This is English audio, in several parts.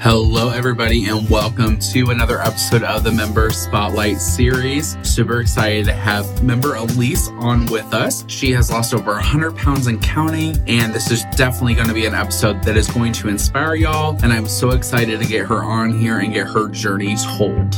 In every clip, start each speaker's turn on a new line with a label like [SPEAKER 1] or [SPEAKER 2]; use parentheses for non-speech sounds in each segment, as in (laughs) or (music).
[SPEAKER 1] Hello, everybody, and welcome to another episode of the Member Spotlight series. Super excited to have member Elise on with us. She has lost over 100 pounds and counting, and this is definitely going to be an episode that is going to inspire y'all. And I'm so excited to get her on here and get her journey told.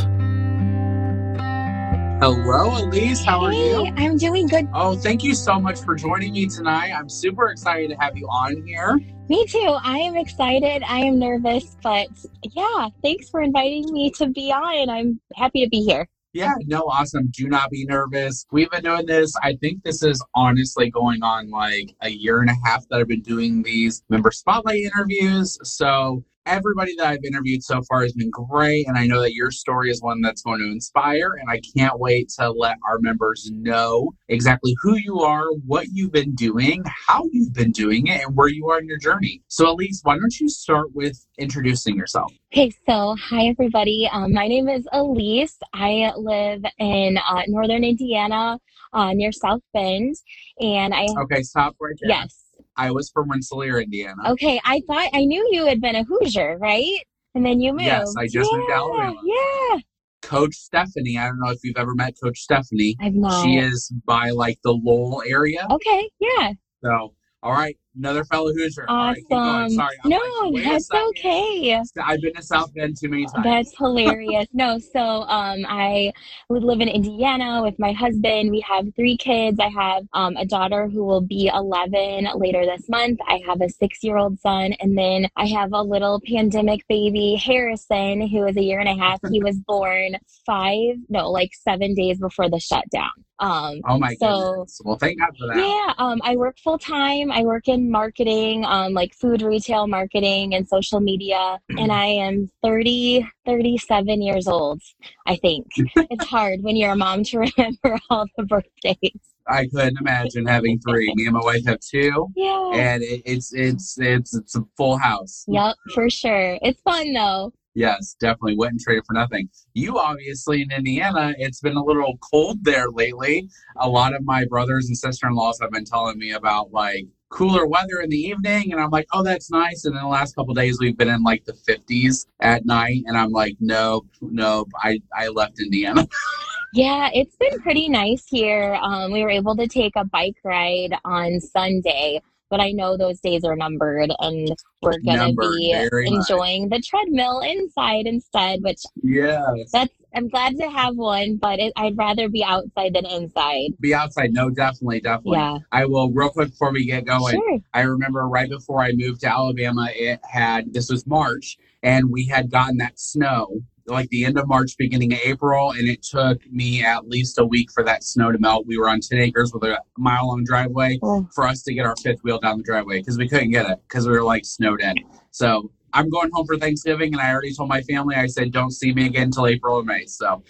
[SPEAKER 1] Hello, Elise. How are
[SPEAKER 2] Hey,
[SPEAKER 1] you?
[SPEAKER 2] I'm doing good.
[SPEAKER 1] Oh, thank you so much for joining me tonight. I'm super excited to have you on here.
[SPEAKER 2] Me too. I am excited. I am nervous, but yeah, thanks for inviting me to be on. I'm happy to be here.
[SPEAKER 1] Yeah, no, awesome. Do not be nervous. We've been doing this. I think this is honestly going on like a year and a half that I've been doing these member spotlight interviews. So everybody that I've interviewed so far has been great. And I know that your story is one that's going to inspire. And I can't wait to let our members know exactly who you are, what you've been doing, how you've been doing it, and where you are in your journey. So, Elise, why don't you start with introducing yourself?
[SPEAKER 2] Okay, so hi everybody. Um, my name is Elise. I live in uh, northern Indiana, uh, near South Bend, and I
[SPEAKER 1] Okay, stop right there.
[SPEAKER 2] yes.
[SPEAKER 1] I was from Rensselaer, Indiana.
[SPEAKER 2] Okay, I thought I knew you had been a Hoosier, right? And then you moved.
[SPEAKER 1] Yes, I just moved to
[SPEAKER 2] yeah,
[SPEAKER 1] Alabama.
[SPEAKER 2] Yeah,
[SPEAKER 1] Coach Stephanie. I don't know if you've ever met Coach Stephanie.
[SPEAKER 2] I've not.
[SPEAKER 1] She is by like the Lowell area.
[SPEAKER 2] Okay, yeah.
[SPEAKER 1] So, all right, another fellow Hoosier. All right.
[SPEAKER 2] Awesome.
[SPEAKER 1] Sorry.
[SPEAKER 2] No,
[SPEAKER 1] like,
[SPEAKER 2] that's okay.
[SPEAKER 1] I've been to South Bend too many times.
[SPEAKER 2] That's hilarious. No, so um, I would live in Indiana with my husband. We have three kids. I have um, a daughter who will be 11 later this month. I have a six year old son. And then I have a little pandemic baby, Harrison, who is a year and a half. He was born five, no, like seven days before the shutdown. Um,
[SPEAKER 1] oh my
[SPEAKER 2] so-
[SPEAKER 1] goodness. Well, thank God for that.
[SPEAKER 2] yeah, um, I work full time. I work in marketing, um, like food retail marketing and social media. And I am 30, 37 years old, I think. (laughs) it's hard when you're a mom to (laughs) remember all the birthdays.
[SPEAKER 1] I couldn't imagine having three. Me and my wife have two,
[SPEAKER 2] Yeah.
[SPEAKER 1] and it, it's it's it's it's a full house.
[SPEAKER 2] Yep, for sure. It's fun though.
[SPEAKER 1] Yes, definitely wouldn't trade it for nothing. You obviously in Indiana, it's been a little cold there lately. A lot of my brothers and sister in laws have been telling me about like cooler weather in the evening, and I'm like, oh, that's nice. And then the last couple days, we've been in like the 50s at night, and I'm like, nope, nope. I I left Indiana. (laughs)
[SPEAKER 2] Yeah, it's been pretty nice here. Um, we were able to take a bike ride on Sunday, but I know those days are numbered and we're going to be
[SPEAKER 1] very much.
[SPEAKER 2] enjoying the treadmill inside instead, which
[SPEAKER 1] yeah,
[SPEAKER 2] that's, I'm glad to have one, but it, I'd rather be outside than inside.
[SPEAKER 1] Be outside. No, definitely, definitely.
[SPEAKER 2] Yeah,
[SPEAKER 1] I will real quick before we get going.
[SPEAKER 2] sure.
[SPEAKER 1] I remember right before I moved to Alabama, it had this was March, and we had gotten that snow like the end of March, beginning of April, and it took me at least a week for that snow to melt. We were on 10 acres with a mile long driveway
[SPEAKER 2] Oh,
[SPEAKER 1] for us to get our fifth wheel down the driveway because we couldn't get it because we were like snowed in. So I'm going home for Thanksgiving, and I already told my family, I said, don't see me again until April or May. So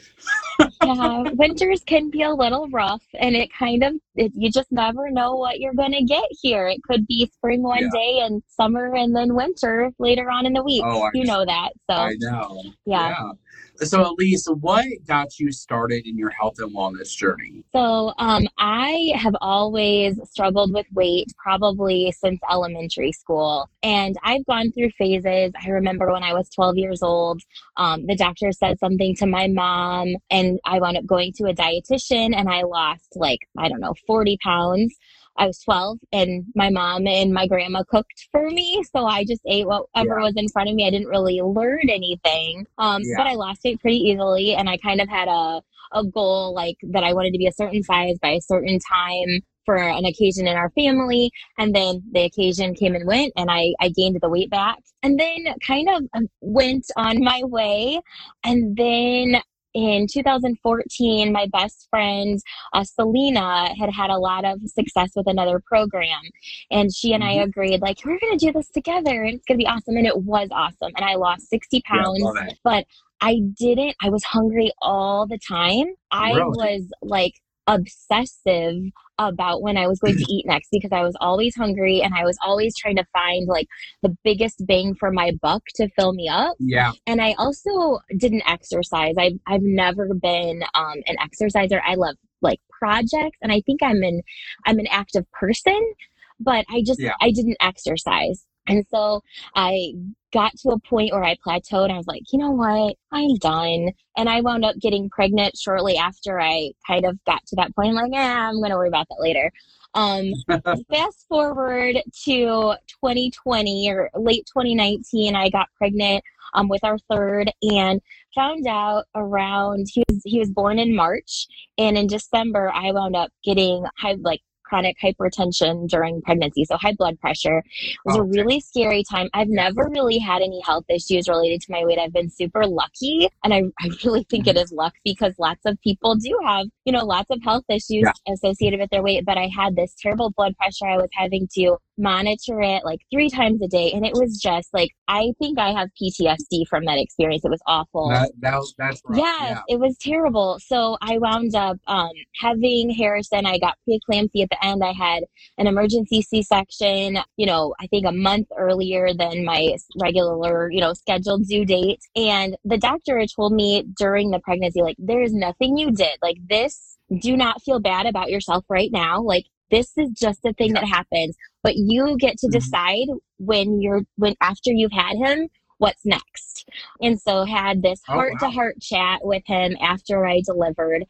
[SPEAKER 2] yeah, winters can be a little rough and it kind of, it, you just never know what you're going to get here. It could be spring one
[SPEAKER 1] Yeah.
[SPEAKER 2] day and summer and then winter later on in the week.
[SPEAKER 1] Oh, I
[SPEAKER 2] you know that. So,
[SPEAKER 1] I know.
[SPEAKER 2] yeah.
[SPEAKER 1] So, Elise, what got you started in your health and wellness journey?
[SPEAKER 2] So, um, I have always struggled with weight probably since elementary school. And I've gone through phases. I remember when I was 12 years old, um, the doctor said something to my mom, and I wound up going to a dietitian, and I lost like, I don't know, 40 pounds. I was 12 and my mom and my grandma cooked for me. So I just ate whatever
[SPEAKER 1] Yeah.
[SPEAKER 2] was in front of me. I didn't really learn anything. Um,
[SPEAKER 1] Yeah.
[SPEAKER 2] but I lost weight pretty easily. And I kind of had a, a goal like that I wanted to be a certain size by a certain time for an occasion in our family. And then the occasion came and went and I, I gained the weight back and then kind of um, went on my way. And then in 2014, my best friend, uh, Selena, had had a lot of success with another program. And she and I
[SPEAKER 1] Mhm.
[SPEAKER 2] agreed, like, we're going to do this together and it's going to be awesome. And it was awesome. And I lost 60 pounds
[SPEAKER 1] it.
[SPEAKER 2] but I didn't. I was hungry all the time. I
[SPEAKER 1] Really?
[SPEAKER 2] was like obsessive about when I was going to eat next because I was always hungry and I was always trying to find like the biggest bang for my buck to fill me up.
[SPEAKER 1] Yeah.
[SPEAKER 2] And I also didn't exercise. I've I've never been um, an exerciser. I love like projects, and I think I'm an I'm an active person, but I just
[SPEAKER 1] Yeah.
[SPEAKER 2] I didn't exercise. And so I got to a point where I plateaued. I was like, you know what? I'm done. And I wound up getting pregnant shortly after I kind of got to that point. I'm like, yeah, I'm going to worry about that later. Um, (laughs) fast forward to 2020 or late 2019, I got pregnant um, with our third and found out around he was he was born in March and in December I wound up getting high like chronic hypertension during pregnancy, so high blood pressure. It was a really scary time. I've never really had any health issues related to my weight. I've been super lucky, and I, I really think mm-hmm. it is luck because lots of people do have, you know, lots of health issues yeah. associated with their weight. But I had this terrible blood pressure. I was having to monitor it like three times a day, and it was just like I think I have PTSD from that experience. It was awful.
[SPEAKER 1] That, that that's
[SPEAKER 2] rough. Yes, yeah. it was terrible. So I wound up um, having Harrison. I got preeclampsia at the end. I had an emergency C-section. You know, I think a month earlier than my regular, you know, scheduled due date. And the doctor had told me during the pregnancy, like, there is nothing you did. Like this do not feel bad about yourself right now. Like this is just a thing yeah. that happens but you get to mm-hmm. decide when you're when after you've had him what's next and so had this heart to heart chat with him after i delivered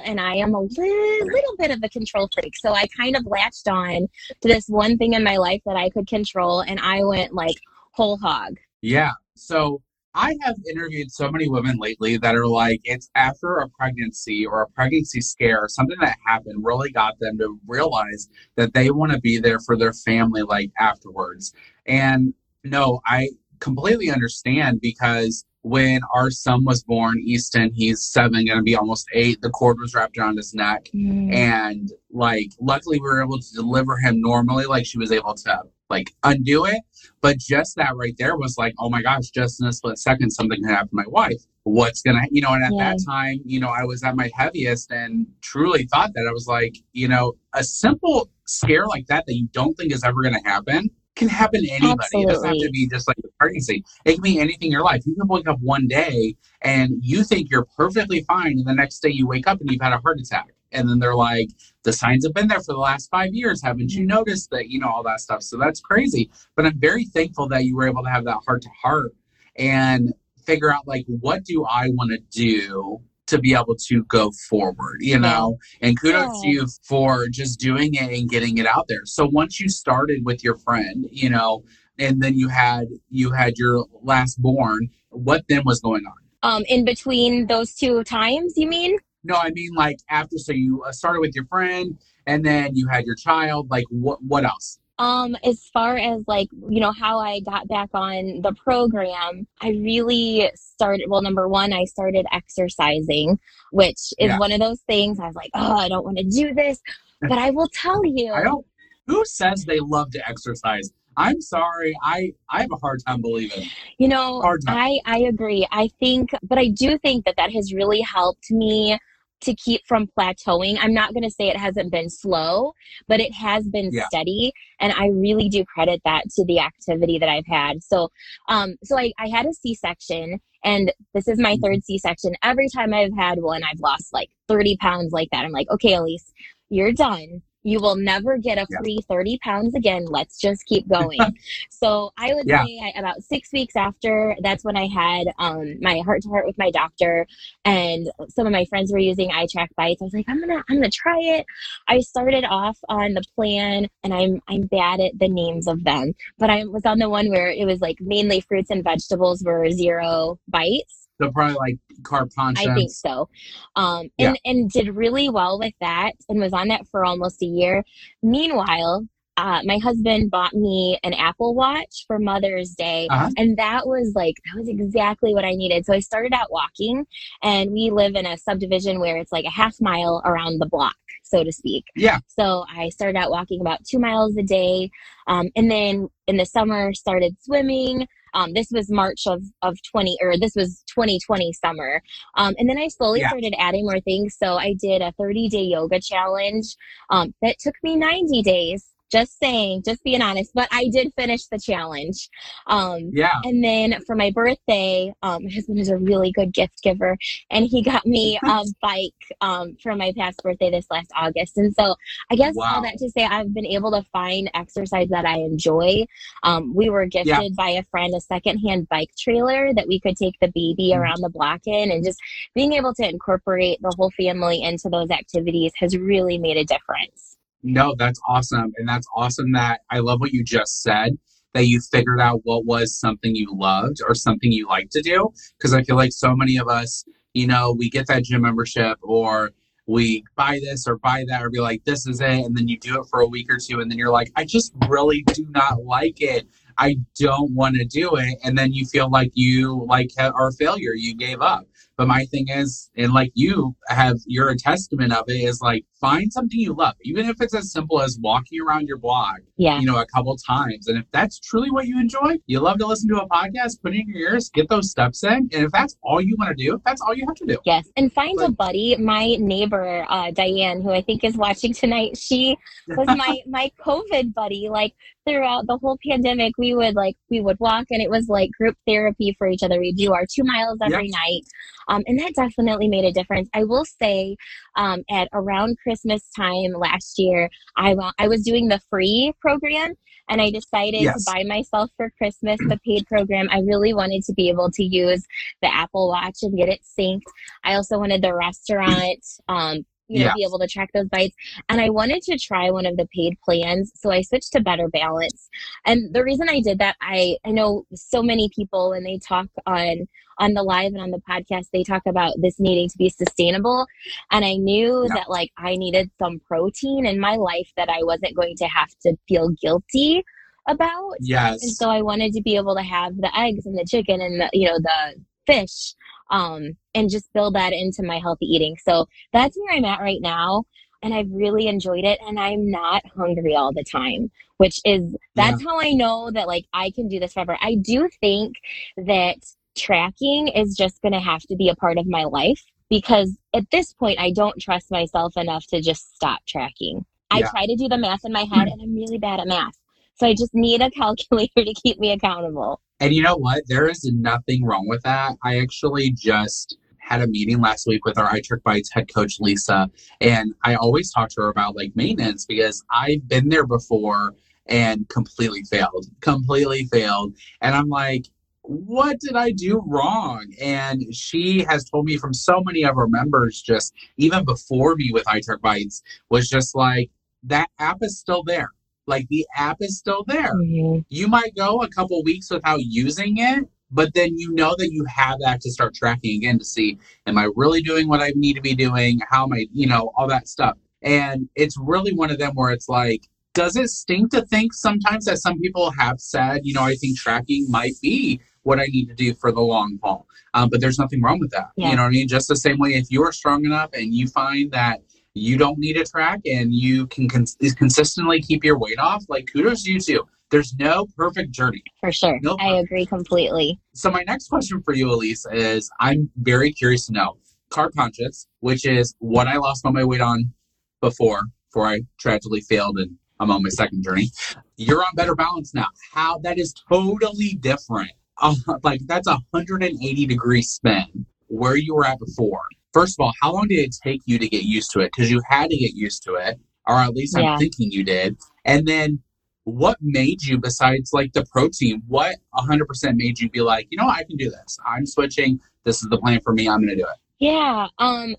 [SPEAKER 2] and i am a li- little bit of a control freak so i kind of latched on to this one thing in my life that i could control and i went like whole hog
[SPEAKER 1] yeah so I have interviewed so many women lately that are like, it's after a pregnancy or a pregnancy scare, something that happened really got them to realize that they want to be there for their family, like afterwards. And no, I completely understand because when our son was born, Easton, he's seven, gonna be almost eight. The cord was wrapped around his neck, mm. and like, luckily, we were able to deliver him normally. Like, she was able to like undo it. But just that right there was like, oh my gosh, just in a split second, something can happen to my wife. What's gonna, you know? And at yeah. that time, you know, I was at my heaviest and truly thought that I was like, you know, a simple scare like that that you don't think is ever gonna happen can happen to anybody. Absolutely. It doesn't have to be just like a pregnancy. It can be anything in your life. You can wake up one day and you think you're perfectly fine, and the next day you wake up and you've had a heart attack. And then they're like, the signs have been there for the last five years. Haven't you noticed that? You know, all that stuff. So that's crazy. But I'm very thankful that you were able to have that heart to heart and figure out, like, what do I want to do to be able to go forward, you know? And kudos yeah. to you for just doing it and getting it out there. So once you started with your friend, you know, and then you had you had your last born, what then was going on?
[SPEAKER 2] Um, in between those two times, you mean?
[SPEAKER 1] No, I mean like after. So you uh, started with your friend, and then you had your child. Like what? What else?
[SPEAKER 2] Um, as far as like you know how I got back on the program, I really started. Well, number one, I started exercising, which is yeah. one of those things. I was like, oh, I don't want to do this, but I will tell you. (laughs)
[SPEAKER 1] I don't. Who says they love to exercise? I'm sorry. I I have a hard time believing.
[SPEAKER 2] You know, I I agree. I think, but I do think that that has really helped me to keep from plateauing. I'm not going to say it hasn't been slow, but it has been yeah. steady. And I really do credit that to the activity that I've had. So, um, so I, I had a C-section and this is my mm-hmm. third C-section. Every time I've had one, I've lost like 30 pounds like that. I'm like, okay, Elise, you're done you will never get a free 30 pounds again. Let's just keep going. (laughs) so I would yeah. say I, about six weeks after, that's when I had um, my heart to heart with my doctor, and some of my friends were using iTrack bites. I was like, I'm gonna, I'm gonna try it. I started off on the plan, and I'm, I'm bad at the names of them, but I was on the one where it was like mainly fruits and vegetables were zero bites.
[SPEAKER 1] So probably like conscious.
[SPEAKER 2] I think so. Um, and, yeah. and did really well with that and was on that for almost a year. Meanwhile, uh, my husband bought me an Apple Watch for Mother's Day, uh-huh. and that was like that was exactly what I needed. So I started out walking, and we live in a subdivision where it's like a half mile around the block, so to speak.
[SPEAKER 1] Yeah.
[SPEAKER 2] So I started out walking about two miles a day, um, and then in the summer started swimming. Um, this was March of, of 20, or this was 2020 summer. Um, and then I slowly yeah. started adding more things. So I did a 30 day yoga challenge um, that took me 90 days Just saying, just being honest. But I did finish the challenge. Um,
[SPEAKER 1] yeah.
[SPEAKER 2] And then for my birthday, um, my husband is a really good gift giver, and he got me (laughs) a bike um, for my past birthday this last August. And so I guess wow. all that to say, I've been able to find exercise that I enjoy. Um, we were gifted yeah. by a friend a secondhand bike trailer that we could take the baby mm-hmm. around the block in, and just being able to incorporate the whole family into those activities has really made a difference.
[SPEAKER 1] No, that's awesome. And that's awesome that I love what you just said that you figured out what was something you loved or something you like to do. Because I feel like so many of us, you know, we get that gym membership or we buy this or buy that or be like, this is it. And then you do it for a week or two. And then you're like, I just really do not like it. I don't want to do it. And then you feel like you like are a failure. You gave up. But my thing is, and like you have, you're a testament of it, is like find something you love, even if it's as simple as walking around your block,
[SPEAKER 2] yeah.
[SPEAKER 1] you know, a couple times. And if that's truly what you enjoy, you love to listen to a podcast, put it in your ears, get those steps in. And if that's all you want to do, that's all you have to do.
[SPEAKER 2] Yes. And find a buddy. My neighbor, uh, Diane, who I think is watching tonight, she was (laughs) my, my COVID buddy. Like throughout the whole pandemic, we would like, we would walk and it was like group therapy for each other. We do our two miles every night. Um, and that definitely made a difference. I will say um, at around Christmas time last year, I, I was doing the free program and I decided yes. to buy myself for Christmas the paid program. I really wanted to be able to use the Apple Watch and get it synced. I also wanted the restaurant um, you know, be able to track those bites. And I wanted to try one of the paid plans. So I switched to Better Balance. And the reason I did that, I, I know so many people when they talk on on the live and on the podcast, they talk about this needing to be sustainable. And I knew yeah. that like I needed some protein in my life that I wasn't going to have to feel guilty about.
[SPEAKER 1] Yes.
[SPEAKER 2] And so I wanted to be able to have the eggs and the chicken and the, you know, the fish um, and just build that into my healthy eating. So that's where I'm at right now. And I've really enjoyed it. And I'm not hungry all the time, which is, that's yeah. how I know that like I can do this forever. I do think that tracking is just going to have to be a part of my life because at this point, I don't trust myself enough to just stop tracking. Yeah. I try to do the math in my head and I'm really bad at math. So I just need a (laughs) calculator to keep me accountable.
[SPEAKER 1] And you know what? There is nothing wrong with that. I actually just had a meeting last week with our iTrack Bites head coach Lisa, and I always talk to her about like maintenance because I've been there before and completely failed, completely failed. And I'm like, what did I do wrong? And she has told me from so many of her members, just even before me with iTrack Bites, was just like, that app is still there. Like the app is still there. Mm-hmm. You might go a couple weeks without using it, but then you know that you have that to start tracking again to see, am I really doing what I need to be doing? How am I, you know, all that stuff. And it's really one of them where it's like, does it stink to think sometimes that some people have said, you know, I think tracking might be what I need to do for the long haul. Um, but there's nothing wrong with that. Yeah. You know what I mean? Just the same way, if you are strong enough and you find that you don't need a track and you can cons- consistently keep your weight off, like kudos to you too. There's no perfect journey.
[SPEAKER 2] For sure. No I agree completely.
[SPEAKER 1] So my next question for you, Elise, is I'm very curious to know carb conscious, which is what I lost all my weight on before, before I tragically failed and I'm on my second journey. You're on better balance now. How that is totally different. Uh, like that's a 180 degree spin where you were at before first of all, how long did it take you to get used to it? Because you had to get used to it, or at least I'm thinking you did. And then what made you, besides like the protein, what 100% made you be like, you know, I can do this. I'm switching. This is the plan for me. I'm going to do it.
[SPEAKER 2] Yeah. Um,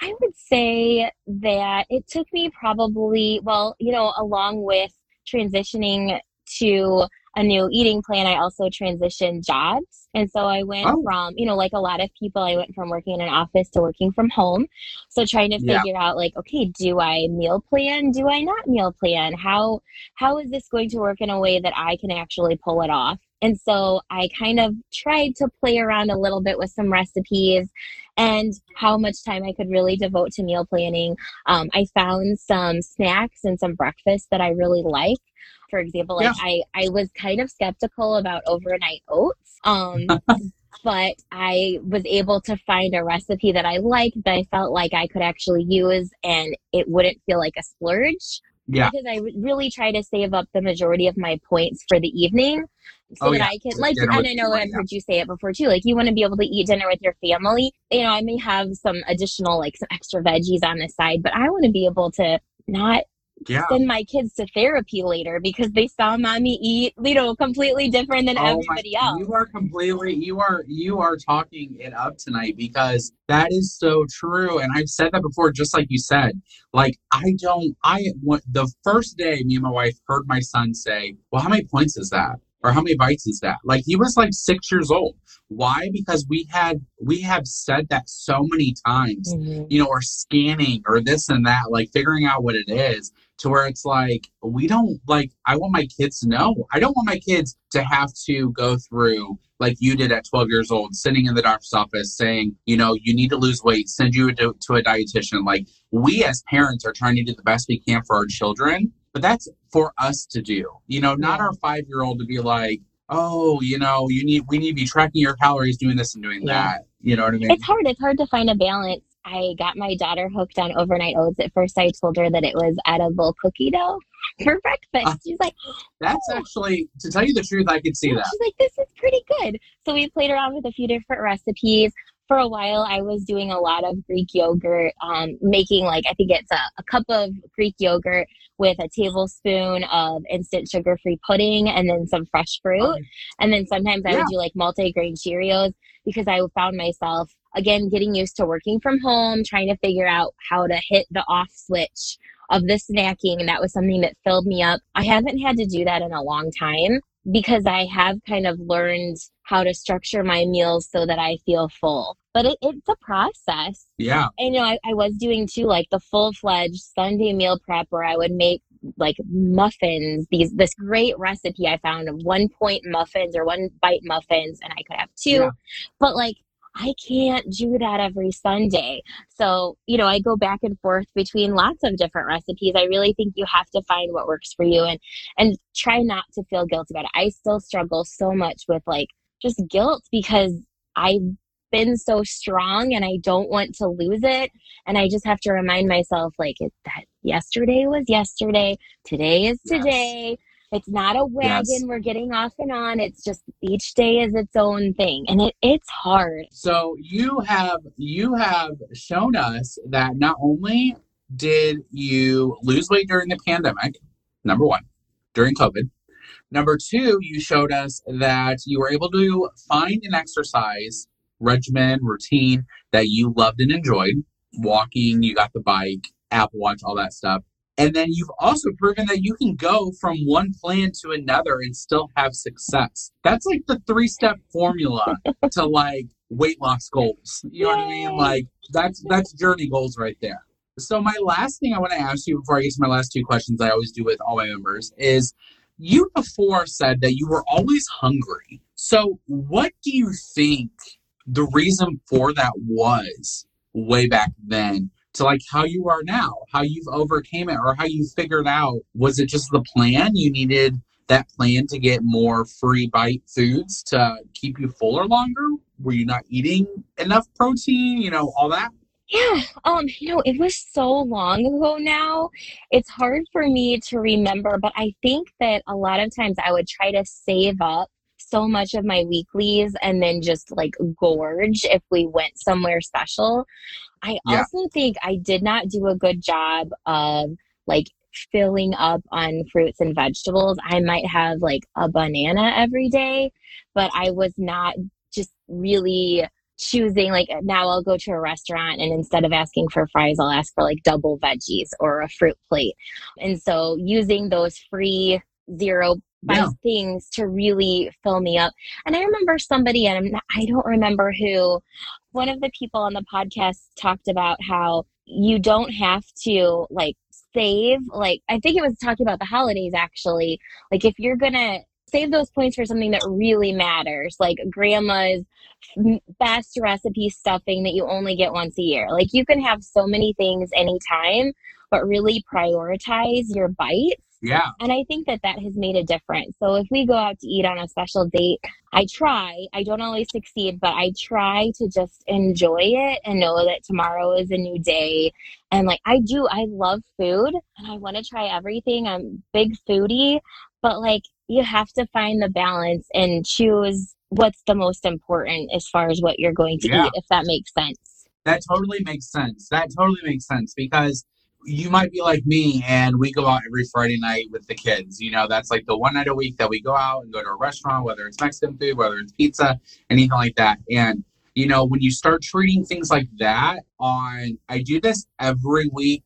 [SPEAKER 2] I would say that it took me probably, well, you know, along with transitioning to a new eating plan, I also transitioned jobs. And so I went oh. from, you know, like a lot of people, I went from working in an office to working from home. So trying to figure yeah. out like, okay, do I meal plan? Do I not meal plan? How how is this going to work in a way that I can actually pull it off? And so I kind of tried to play around a little bit with some recipes and how much time I could really devote to meal planning. Um, I found some snacks and some breakfast that I really like. For example, like yeah. I, I was kind of skeptical about overnight oats. Um, (laughs) but I was able to find a recipe that I liked that I felt like I could actually use and it wouldn't feel like a splurge
[SPEAKER 1] Yeah.
[SPEAKER 2] Because I really try to save up the majority of my points for the evening so
[SPEAKER 1] Oh,
[SPEAKER 2] that
[SPEAKER 1] yeah.
[SPEAKER 2] I can like
[SPEAKER 1] dinner
[SPEAKER 2] and
[SPEAKER 1] with
[SPEAKER 2] I know I've heard you say it before too. Like you want to be able to eat dinner with your family. You know, I may have some additional like some extra veggies on the side, but I want to be able to not
[SPEAKER 1] Yeah.
[SPEAKER 2] send my kids to therapy later because they saw mommy eat, you know, completely different than
[SPEAKER 1] Oh my-
[SPEAKER 2] everybody else.
[SPEAKER 1] You are completely you are you are talking it up tonight because that is so true. And I've said that before, just like you said. Like I don't I the first day me and my wife heard my son say, Well, how many points is that? Or how many bites is that? Like he was like six years old. Why? Because we had we have said that so many times
[SPEAKER 2] Mhm.
[SPEAKER 1] you know, or scanning or this and that, like figuring out what it is to where it's like, we don't like, I want my kids to know. I don't want my kids to have to go through like you did at 12 years old, sitting in the doctor's office saying, you know, you need to lose weight, send you to, to a dietitian. Like, we as parents are trying to do the best we can for our children, but that's for us to do, you know, not
[SPEAKER 2] Yeah.
[SPEAKER 1] our five year old to be like, oh, you know, you need, we need to be tracking your calories, doing this and doing
[SPEAKER 2] Yeah.
[SPEAKER 1] that. You know what I mean?
[SPEAKER 2] It's hard. It's hard to find a balance. I got my daughter hooked on overnight oats. At first, I told her that it was edible cookie dough for breakfast.
[SPEAKER 1] Ah.
[SPEAKER 2] She's like,
[SPEAKER 1] That's actually, to tell you the truth, I could see that.
[SPEAKER 2] She's like, this is pretty good. So we played around with a few different recipes. For a while, I was doing a lot of Greek yogurt, um, making like, I think it's a, a cup of Greek yogurt with a tablespoon of instant sugar free pudding and then some fresh fruit. And then sometimes I
[SPEAKER 1] Yeah.
[SPEAKER 2] would do like multi grain Cheerios because I found myself, again, getting used to working from home, trying to figure out how to hit the off switch of the snacking. And that was something that filled me up. I haven't had to do that in a long time because I have kind of learned how to structure my meals so that I feel full. But it, it's a process.
[SPEAKER 1] Yeah.
[SPEAKER 2] And, you know, I, I was doing too, like the full fledged Sunday meal prep where I would make like muffins, these, this great recipe I found of one point muffins or one bite muffins, and I could have two.
[SPEAKER 1] Yeah.
[SPEAKER 2] But like, I can't do that every Sunday. So, you know, I go back and forth between lots of different recipes. I really think you have to find what works for you and and try not to feel guilty about it. I still struggle so much with like just guilt because I've been so strong and I don't want to lose it. And I just have to remind myself like it, that yesterday was yesterday, today is
[SPEAKER 1] Yes.
[SPEAKER 2] It's not a wagon
[SPEAKER 1] Yes.
[SPEAKER 2] we're getting off and on. It's just each day is its own thing. And it, it's hard.
[SPEAKER 1] So you have you have shown us that not only did you lose weight during the pandemic, number one, during COVID. Number two, you showed us that you were able to find an exercise regimen, routine that you loved and enjoyed. Walking, you got the bike, Apple Watch, all that stuff. And then you've also proven that you can go from one plan to another and still have success. That's like the three step formula (laughs) to like weight loss goals. You know what I mean? Like that's that's journey goals right there. So my last thing I want to ask you before I get to my last two questions I always do with all my members is you before said that you were always hungry. So what do you think the reason for that was way back then to like how you are now, how you've overcame it or how you figured out was it just the plan you needed that plan to get more free bite foods to keep you fuller longer? Were you not eating enough protein, you know, all that?
[SPEAKER 2] Yeah, um, you know, it was so long ago now. It's hard for me to remember, but I think that a lot of times I would try to save up so much of my weeklies and then just like gorge if we went somewhere special. I
[SPEAKER 1] Yeah.
[SPEAKER 2] also think I did not do a good job of like filling up on fruits and vegetables. I might have like a banana every day, but I was not just really choosing like now I'll go to a restaurant and instead of asking for fries, I'll ask for like double veggies or a fruit plate. And so using those free zero
[SPEAKER 1] Yeah.
[SPEAKER 2] things to really fill me up. And I remember somebody, and not, I don't remember who, one of the people on the podcast talked about how you don't have to like save, like, I think it was talking about the holidays actually. Like, if you're gonna save those points for something that really matters, like grandma's best recipe stuffing that you only get once a year. Like, you can have so many things anytime, but really prioritize your bites
[SPEAKER 1] Yeah.
[SPEAKER 2] And I think that that has made a difference. So if we go out to eat on a special date, I try, I don't always succeed, but I try to just enjoy it and know that tomorrow is a new day. And like I do, I love food and I want to try everything. I'm big foodie, but like you have to find the balance and choose what's the most important as far as what you're going to
[SPEAKER 1] Yeah.
[SPEAKER 2] eat, if that makes sense.
[SPEAKER 1] That totally makes sense. That totally makes sense because you might be like me and we go out every Friday night with the kids. You know, that's like the one night a week that we go out and go to a restaurant, whether it's Mexican food, whether it's pizza, anything like that. And, you know, when you start treating things like that on, I do this every week.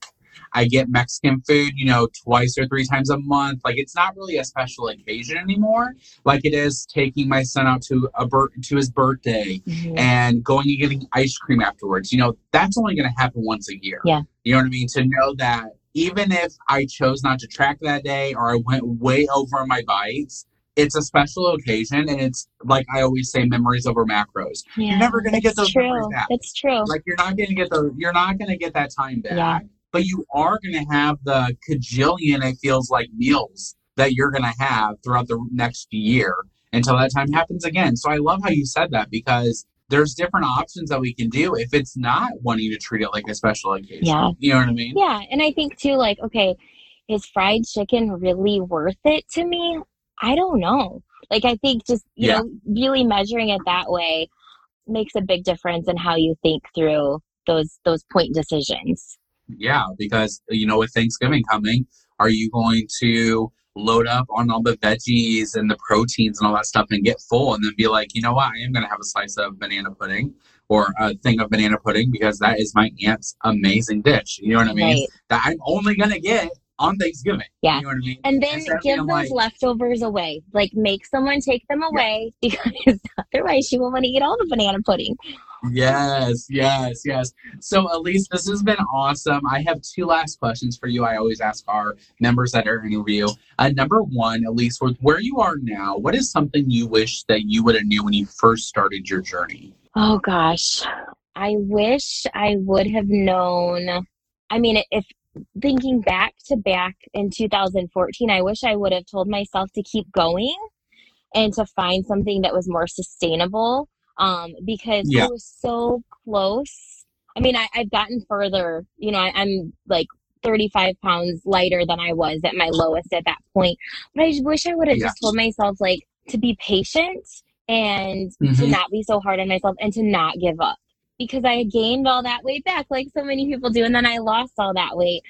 [SPEAKER 1] I get Mexican food, you know, twice or three times a month. Like it's not really a special occasion anymore, like it is taking my son out to a bir- to his birthday
[SPEAKER 2] Mhm.
[SPEAKER 1] and going and getting ice cream afterwards. You know, that's only going to happen once a year.
[SPEAKER 2] Yeah.
[SPEAKER 1] You know what I mean? To know that even if I chose not to track that day or I went way over my bites, it's a special occasion and it's like I always say memories over macros.
[SPEAKER 2] Yeah, you're
[SPEAKER 1] never gonna get those memories
[SPEAKER 2] true.
[SPEAKER 1] back.
[SPEAKER 2] That's true.
[SPEAKER 1] Like you're not going to get the you're not going to get that time back.
[SPEAKER 2] Yeah.
[SPEAKER 1] But you are going to have the cajillion it feels like meals that you're going to have throughout the next year until that time happens again. So I love how you said that because there's different options that we can do if it's not wanting to treat it like a special occasion.
[SPEAKER 2] Yeah.
[SPEAKER 1] You know what I mean?
[SPEAKER 2] Yeah, and I think too, like, okay, is fried chicken really worth it to me? I don't know. Like, I think just, you
[SPEAKER 1] Yeah.
[SPEAKER 2] know, really measuring it that way makes a big difference in how you think through those those point decisions.
[SPEAKER 1] Yeah, because you know, with Thanksgiving coming, are you going to load up on all the veggies and the proteins and all that stuff and get full and then be like, you know what, I am going to have a slice of banana pudding or a thing of banana pudding because that is my aunt's amazing dish. You know what I mean?
[SPEAKER 2] Right.
[SPEAKER 1] That I'm only going to get on Thanksgiving.
[SPEAKER 2] Yeah.
[SPEAKER 1] You know what I mean?
[SPEAKER 2] And then
[SPEAKER 1] Instead
[SPEAKER 2] give those
[SPEAKER 1] like-
[SPEAKER 2] leftovers away. Like make someone take them away (laughs) because otherwise she will want to eat all the banana pudding.
[SPEAKER 1] Yes, yes, yes. So, Elise, this has been awesome. I have two last questions for you. I always ask our members at our interview. Uh, number one, Elise, where you are now, what is something you wish that you would have knew when you first started your journey?
[SPEAKER 2] Oh gosh. I wish I would have known. I mean, if thinking back to back in 2014, I wish I would have told myself to keep going and to find something that was more sustainable um, because
[SPEAKER 1] Yeah.
[SPEAKER 2] I was so close. I mean, I, I've gotten further. You know, I, I'm like 35 pounds lighter than I was at my lowest at that point. But I wish I would have
[SPEAKER 1] Yeah.
[SPEAKER 2] just told myself, like, to be patient and to
[SPEAKER 1] Mhm.
[SPEAKER 2] not be so hard on myself and to not give up because I gained all that weight back like so many people do and then I lost all that weight.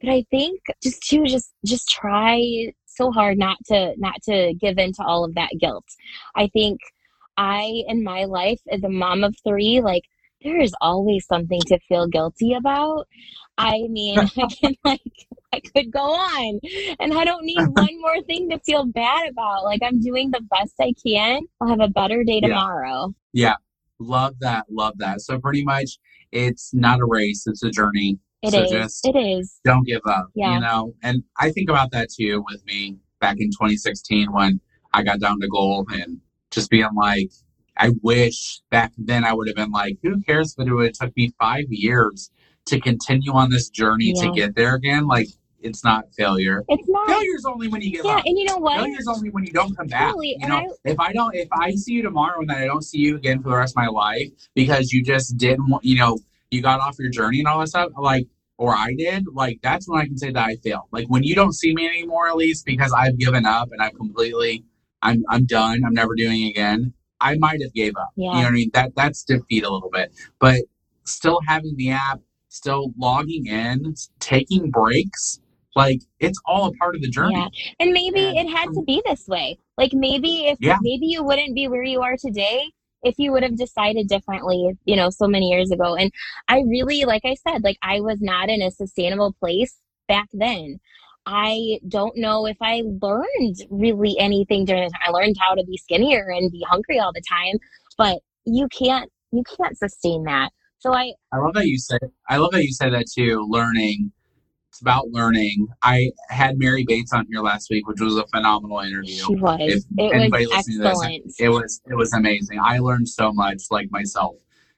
[SPEAKER 2] But I think just to just just try so hard not to not to give in to all of that guilt. I think I in my life as a mom of 3 like there is always something to feel guilty about. I mean, (laughs) (laughs) I can like I could go on and I don't need (laughs) one more thing to feel bad about. Like I'm doing the best I can. I'll have a better day tomorrow.
[SPEAKER 1] Yeah.
[SPEAKER 2] tomorrow.
[SPEAKER 1] Love that, love that. So, pretty much, it's not a race, it's a journey.
[SPEAKER 2] It
[SPEAKER 1] So
[SPEAKER 2] is.
[SPEAKER 1] just-
[SPEAKER 2] It is.
[SPEAKER 1] don't give up
[SPEAKER 2] Yeah.
[SPEAKER 1] you know and i think about that too with me back in 2016 when i got down to goal and just being like i wish back then i would have been like who cares if it would have took me five years to continue on this journey to get there again like it's not failure
[SPEAKER 2] It's not.
[SPEAKER 1] failure's only when you give
[SPEAKER 2] Yeah,
[SPEAKER 1] up
[SPEAKER 2] and you know what?
[SPEAKER 1] Failure's only when you don't come back.
[SPEAKER 2] Totally,
[SPEAKER 1] You know,
[SPEAKER 2] I-
[SPEAKER 1] if I don't, if I see you tomorrow and then I don't see you again for the rest of my life because you just didn't, want- you know, you got off your journey and all that stuff, like, or I did, like, that's when I can say that I failed. Like when you don't see me anymore, at least because I've given up and I've completely, I'm, I'm done. I'm never doing it again. I might have gave up. Yeah. You know what I mean? That that's defeat a little bit, but still having the app, still logging in, taking breaks. Like it's all a part of the journey.
[SPEAKER 2] Yeah. And maybe
[SPEAKER 1] And-
[SPEAKER 2] it had to um, be this way. Like maybe if
[SPEAKER 1] Yeah.
[SPEAKER 2] maybe you wouldn't be where you are today if you would have decided differently, you know, so many years ago. And I really, like I said, like I was not in a sustainable place back then. I don't know if I learned really anything during the time. I learned how to be skinnier and be hungry all the time, but you can't you can't sustain that. So I
[SPEAKER 1] I love that you said I love that you said that too. Learning. It's about learning. I had Mary Bates on here last week, which was a phenomenal interview.
[SPEAKER 2] she was.
[SPEAKER 1] If
[SPEAKER 2] it
[SPEAKER 1] anybody
[SPEAKER 2] was
[SPEAKER 1] listening to this,
[SPEAKER 2] excellent.
[SPEAKER 1] It was it was amazing. I learned so much, like myself,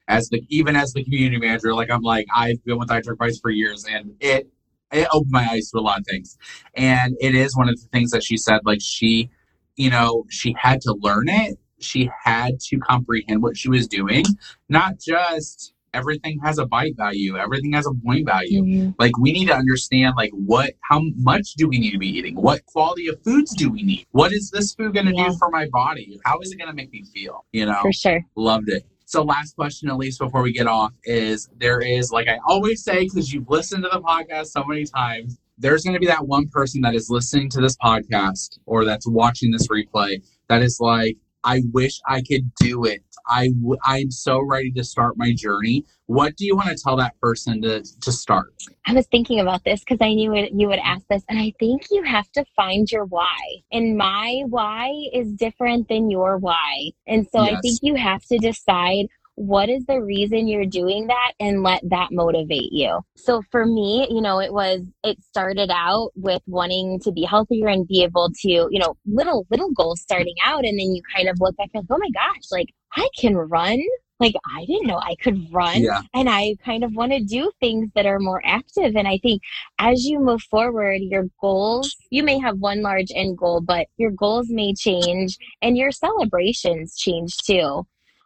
[SPEAKER 1] as the even as the community manager. Like I'm like I've been with Dr. Price for years, and it it opened my eyes to a lot of things. And it is one of the things that she said, like she, you know, she had to learn it. She had to comprehend what she was doing, not just everything has a bite value. Everything has a point value. Mm-hmm. like we need to understand like what how much do we need to be eating? What quality of foods do we need? What is this food going to yeah. do for my body? How is it going to make me feel? You know?
[SPEAKER 2] For sure.
[SPEAKER 1] Loved it so last question at least before we get off is there is like i always say because you've listened to the podcast so many times there's going to be that one person that is listening to this podcast or that's watching this replay that is like I wish I could do it. I w- I'm so ready to start my journey. What do you want to tell that person to, to start?
[SPEAKER 2] I was thinking about this because I knew it, you would ask this, and I think you have to find your why. And my why is different than your why. And so yes. I think you have to decide what is the reason you're doing that and let that motivate you. So for me, you know, it was, it started out with wanting to be healthier and be able to, you know, little, little goals starting out. And then you kind of look back and go, oh my gosh, like I can run. Like I didn't know I could run yeah. and I kind of want to do things that are more active. And I think as you move forward, your goals, you may have one large end goal, but your goals may change and your celebrations change too.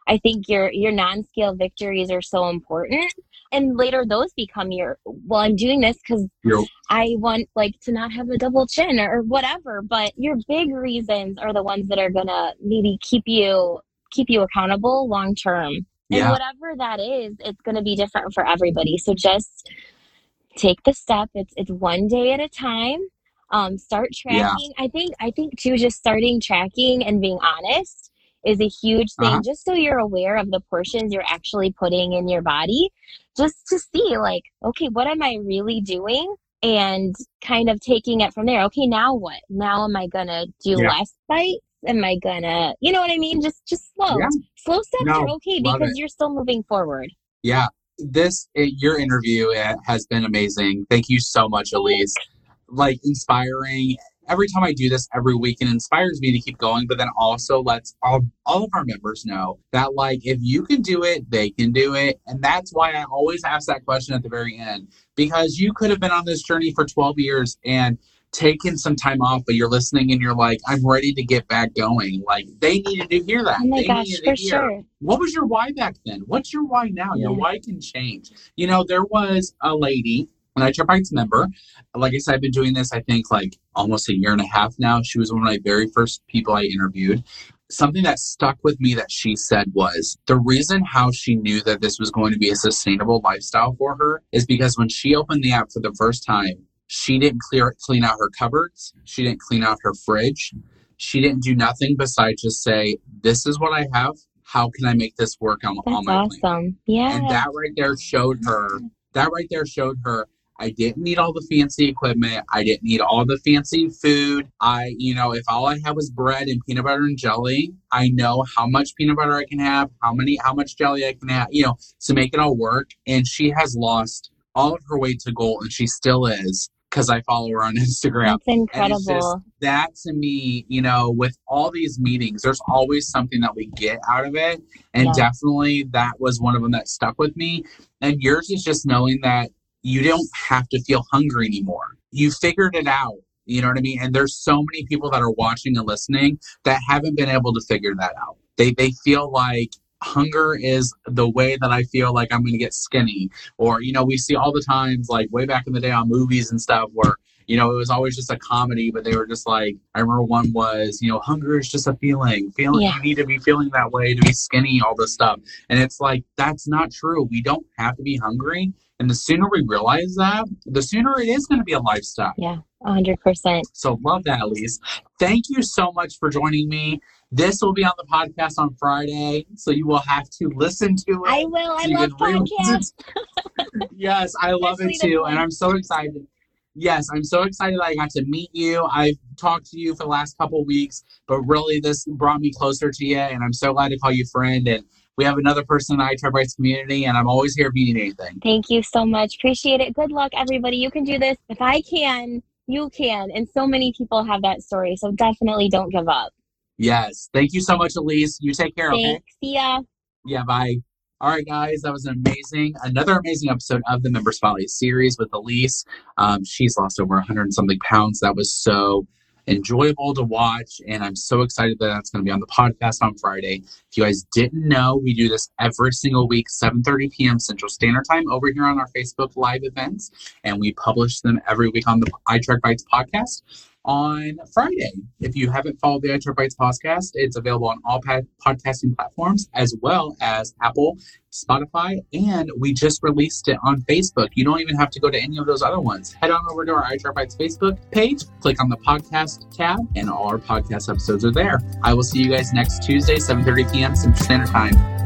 [SPEAKER 2] I think your your non-scale victories are so important. And later those become your well, I'm doing this because yep. I want like to not have a double chin or whatever. But your big reasons are the ones that are gonna maybe keep you keep you accountable long term. Yeah. And whatever that is, it's gonna be different for everybody. So just take the step. It's it's one day at a time. Um, start tracking. Yeah. I think I think too, just starting tracking and being honest is a huge thing uh-huh. just so you're aware of the portions you're actually putting in your body just to see like okay what am i really doing? And kind of taking it from there. Okay now what? Now am i gonna do yeah. less bites? Am i gonna you know what i mean? Just just slow. Yeah. slow steps no, are okay because you're still moving forward.
[SPEAKER 1] Yeah. This eh, your interview eh, has been amazing. Thank you so much elise. Like inspiring every time I do this every week, it inspires me to keep going, but then also lets all, all of our members know that, like, if you can do it, they can do it. And that's why I always ask that question at the very end because you could have been on this journey for 12 years and taken some time off, but you're listening and you're like, I'm ready to get back going. Like, they needed to hear that.
[SPEAKER 2] Oh my
[SPEAKER 1] they
[SPEAKER 2] gosh, for sure.
[SPEAKER 1] What was your why back then? What's your why now? Yeah. Your why can change. You know, there was a lady an iTribe member. Like I said, I've been doing this, I think, like almost a year and a half now. She was one of my very first people I interviewed. Something that stuck with me that she said was the reason how she knew that this was going to be a sustainable lifestyle for her is because when she opened the app for the first time, she didn't clear clean out her cupboards, she didn't clean out her fridge, she didn't do nothing besides just say, "This is what I have. How can I make this work on,
[SPEAKER 2] That's
[SPEAKER 1] on my
[SPEAKER 2] awesome. Plan? Yeah,
[SPEAKER 1] and that right there showed her. That right there showed her I didn't need all the fancy equipment. I didn't need all the fancy food. I, you know, if all I had was bread and peanut butter and jelly, I know how much peanut butter I can have, how many, how much jelly I can have, you know, to make it all work. And she has lost all of her weight to goal, and she still is because I follow her on (laughs) Instagram.
[SPEAKER 2] That's incredible. Just,
[SPEAKER 1] that to me, you know, with all these meetings, there's always something that we get out of it. And yeah. definitely that was one of them that stuck with me. And yours is just knowing that you don't have to feel hungry anymore. You figured it out. You know what I mean? And there's so many people that are watching and listening that haven't been able to figure that out. They they feel like hunger is the way that I feel like I'm going to get skinny. Or, you know, we see all the times, like way back in the day on movies and stuff, where, you know, it was always just a comedy, but they were just like, I remember one was, you know, hunger is just a feeling. Feeling, yeah. you need to be feeling that way to be skinny, all this stuff. And it's like, that's not true. We don't have to be hungry. And the sooner we realize that, the sooner it is going to be a lifestyle.
[SPEAKER 2] Yeah, 100%.
[SPEAKER 1] So love that, Elise. Thank you so much for joining me. This will be on the podcast on Friday, so you will have to listen to it.
[SPEAKER 2] I will. I love podcasts. (laughs)
[SPEAKER 1] yes, I love it too. And I'm so excited. Yes, I'm so excited that I got to meet you. I've talked to you for the last couple weeks, but really this brought me closer to you. And I'm so glad to call you friend. And we have another person in the iTrack Bites community, and I'm always here if you need anything.
[SPEAKER 2] Thank you so much. Appreciate it. Good luck, everybody. You can do this. If I can, you can. And so many people have that story. So definitely don't give up.
[SPEAKER 1] Yes. Thank you so much, Elise. You take care.
[SPEAKER 2] Thanks.
[SPEAKER 1] Okay.
[SPEAKER 2] See ya.
[SPEAKER 1] Yeah. Bye. All right, guys, that was an amazing, another amazing episode of the Member Spotlight series with Elise. Um, she's lost over 100 something pounds. That was so enjoyable to watch. And I'm so excited that that's going to be on the podcast on Friday. If you guys didn't know, we do this every single week, 7.30 p.m. Central Standard Time over here on our Facebook Live events. And we publish them every week on the iTrack Bites podcast on Friday. If you haven't followed the iTrack Bites podcast, it's available on all podcasting platforms as well as Apple, Spotify, and we just released it on Facebook. You don't even have to go to any of those other ones. Head on over to our iTrack Bites Facebook page, click on the podcast tab, and all our podcast episodes are there. I will see you guys next Tuesday, 7.30 p.m. Central Standard Time.